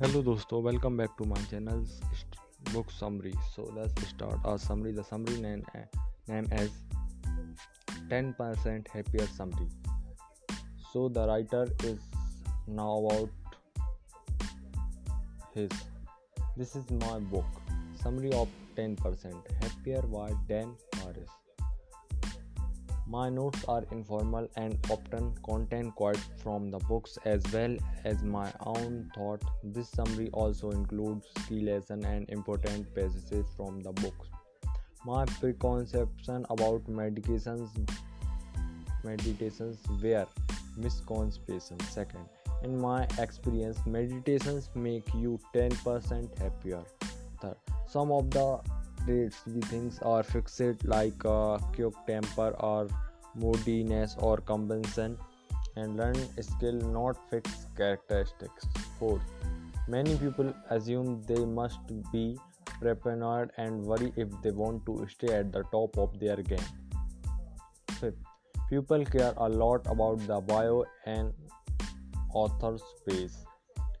Hello dosto, welcome back to my channel's book summary. So let's start our summary. The summary name, name as 10% happier summary. So the writer is now about his. This is my book. Summary of 10% happier by Dan Harris. My notes are informal and often contain quotes from the books as well as my own thought. This summary also includes key lessons and important passages from the books. My preconception about medications meditations were misconceptions. Second, in my experience, meditations make you 10% happier. Third, some of the traits we think are fixed like uh, quick temper or moodiness or compensation and learn skill not fixed characteristics. Fourth many people assume they must be paranoid and worry if they want to stay at the top of their game. Fifth people care a lot about the bio and author's space.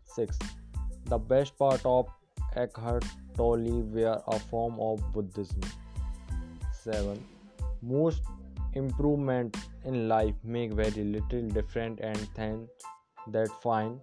Sixth the best part of Eckhart Tolle were a form of Buddhism. 7. Most improvement in life make very little difference and then that fine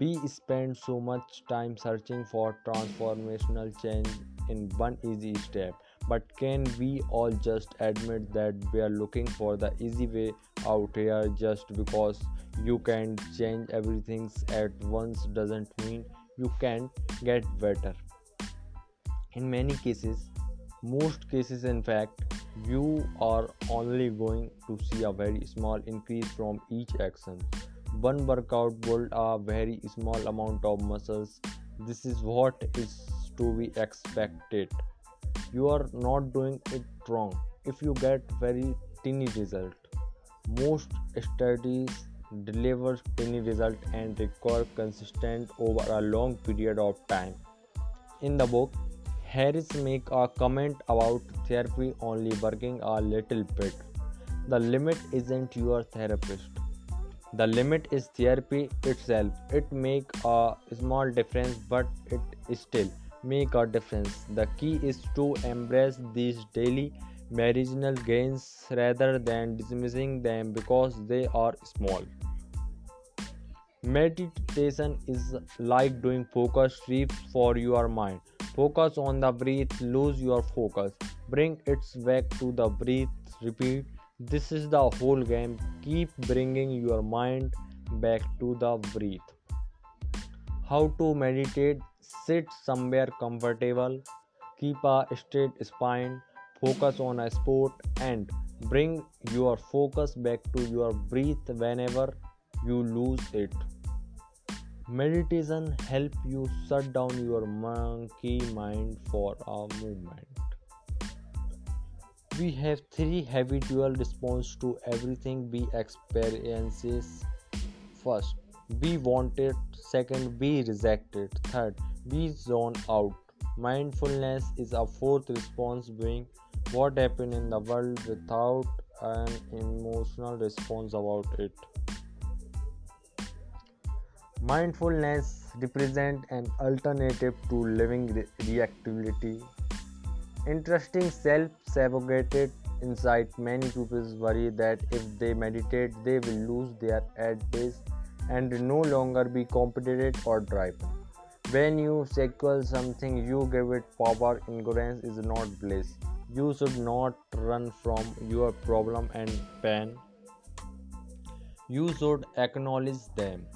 we spend so much time searching for transformational change in one easy step but can we all just admit that we are looking for the easy way out here just because you can change everything at once doesn't mean you can get better in many cases most cases in fact you are only going to see a very small increase from each action. One workout build a very small amount of muscles. This is what is to be expected. You are not doing it wrong. If you get very tiny result most studies deliver tiny result and require consistent over a long period of time. In the book harris make a comment about therapy only working a little bit the limit isn't your therapist the limit is therapy itself it make a small difference but it still make a difference the key is to embrace these daily marginal gains rather than dismissing them because they are small. Meditation is like doing focus sweeps for your mind. Focus on the breath, lose your focus, bring it back to the breath, repeat. This is the whole game. Keep bringing your mind back to the breath. How to meditate? Sit somewhere comfortable, keep a straight spine, focus on a sport and bring your focus back to your breath whenever you lose it meditation help you shut down your monkey mind for a moment. We have three habitual response to everything we experiences. First we want it second we reject it third we zone out. Mindfulness is a fourth response being what happened in the world without an emotional response about it. Mindfulness represent an alternative to living re- reactivity. Interesting self-sabotaged insight. Many people worry that if they meditate, they will lose their edge and no longer be competitive or driven. When you sequel something, you give it power. Ignorance is not bliss you should not run from your problem and pain you should acknowledge them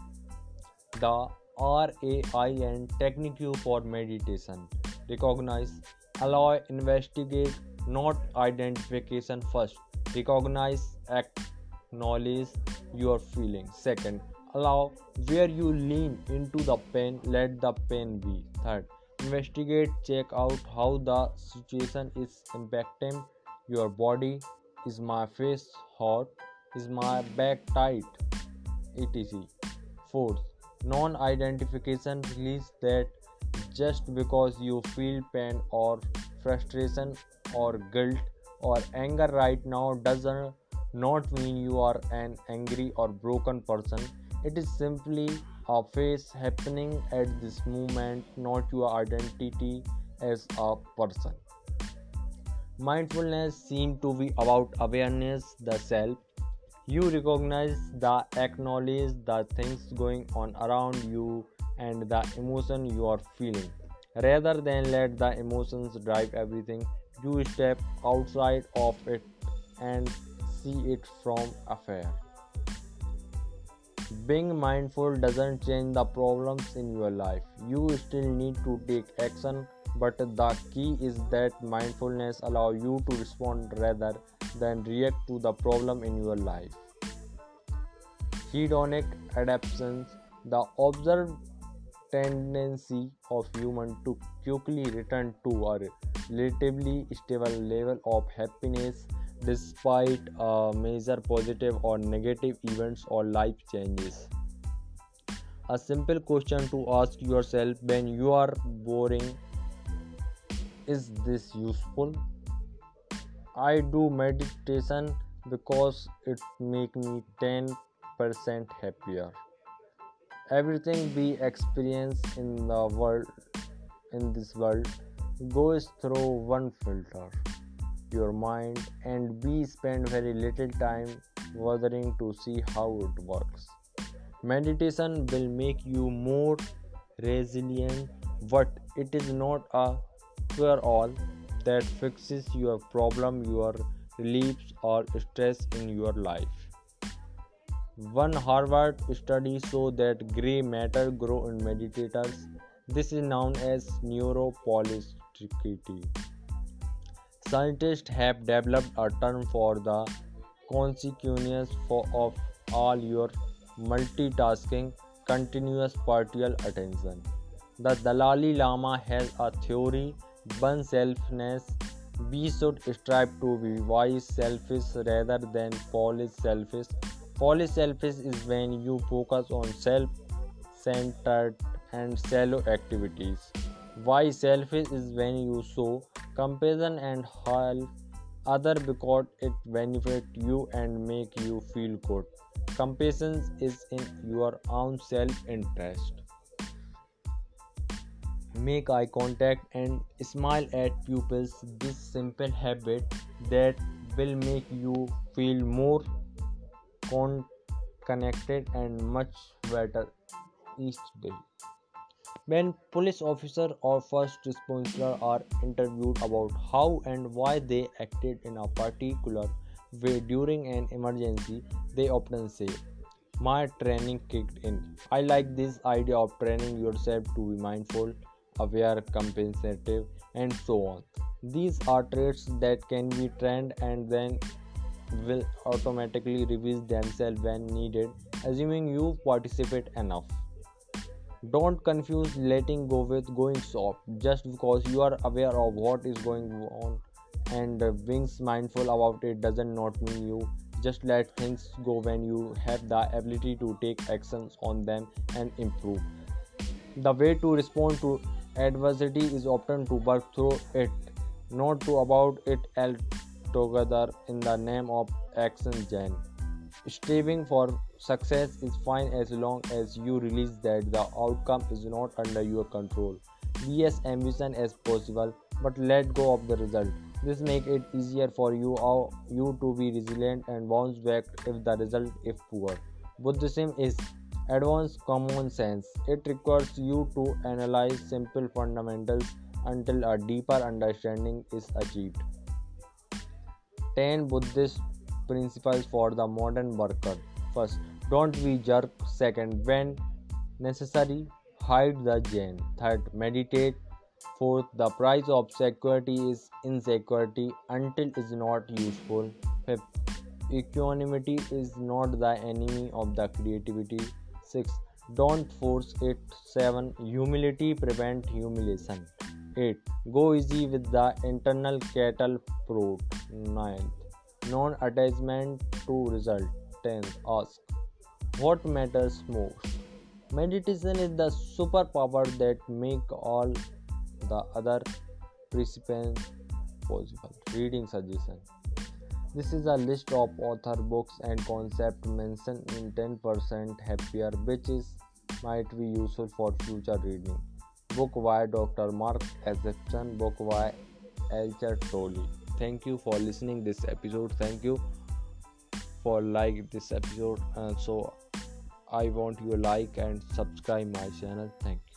the RAIN technique for meditation. Recognize allow investigate not identification first. Recognize acknowledge your feelings second allow where you lean into the pain. Let the pain be. Third investigate check out how the situation is impacting your body. Is my face hot? Is my back tight? Etc. Fourth non-identification release that just because you feel pain or frustration or guilt or anger right now doesn't not mean you are an angry or broken person it is simply a phase happening at this moment, not your identity as a person. Mindfulness seems to be about awareness, the self. You recognize the acknowledge the things going on around you and the emotion you are feeling. Rather than let the emotions drive everything, you step outside of it and see it from afar. Being mindful doesn't change the problems in your life. You still need to take action, but the key is that mindfulness allows you to respond rather than react to the problem in your life. Hedonic adaptations, the observed tendency of human to quickly return to a relatively stable level of happiness despite uh, major positive or negative events or life changes. A simple question to ask yourself when you are boring is this useful? I do meditation because it make me 10% happier. Everything we experience in the world in this world goes through one filter your mind and we spend very little time bothering to see how it works. Meditation will make you more resilient, but it is not a cure all that fixes your problem, your reliefs, or stress in your life. One Harvard study showed that gray matter grow in meditators. This is known as neuroplasticity. Scientists have developed a term for the consequences of all your multitasking, continuous partial attention. The Dalai Lama has a theory one selfness. We should strive to be wise selfish rather than foolish selfish. Foolish selfish is when you focus on self centered and shallow activities. Wise selfish is when you show compassion and help other because it benefits you and make you feel good compassion is in your own self interest make eye contact and smile at pupils this simple habit that will make you feel more con- connected and much better each day when police officers or first responders are interviewed about how and why they acted in a particular way during an emergency, they often say, My training kicked in. I like this idea of training yourself to be mindful, aware, compensative, and so on. These are traits that can be trained and then will automatically reveal themselves when needed, assuming you participate enough. Don't confuse letting go with going soft. Just because you are aware of what is going on and uh, being mindful about it doesn't not mean you just let things go when you have the ability to take actions on them and improve. The way to respond to adversity is often to work through it, not to about it altogether in the name of action Jen. Striving for success is fine as long as you realize that the outcome is not under your control. Be as ambitious as possible, but let go of the result. This makes it easier for you, or you to be resilient and bounce back if the result is poor. Buddhism is advanced common sense. It requires you to analyze simple fundamentals until a deeper understanding is achieved. 10 Buddhist principles for the modern worker. First, don't be jerk. Second, when necessary, hide the Zen. Third, meditate. Fourth, the price of security is insecurity until it's not useful. Fifth, equanimity is not the enemy of the creativity. Sixth, don't force it. Seven, humility prevent humiliation. 8. Go easy with the internal cattle prod. 9 non attachment to result. 10 ask. What matters most? Meditation is the superpower that make all the other participants possible. Reading suggestion this is a list of author books and concept mentioned in 10% happier which is might be useful for future reading. Book by Dr. Mark Epstein, book by Eckhart Tolle. Thank you for listening this episode. Thank you for like this episode and so I want you like and subscribe my channel. Thank you.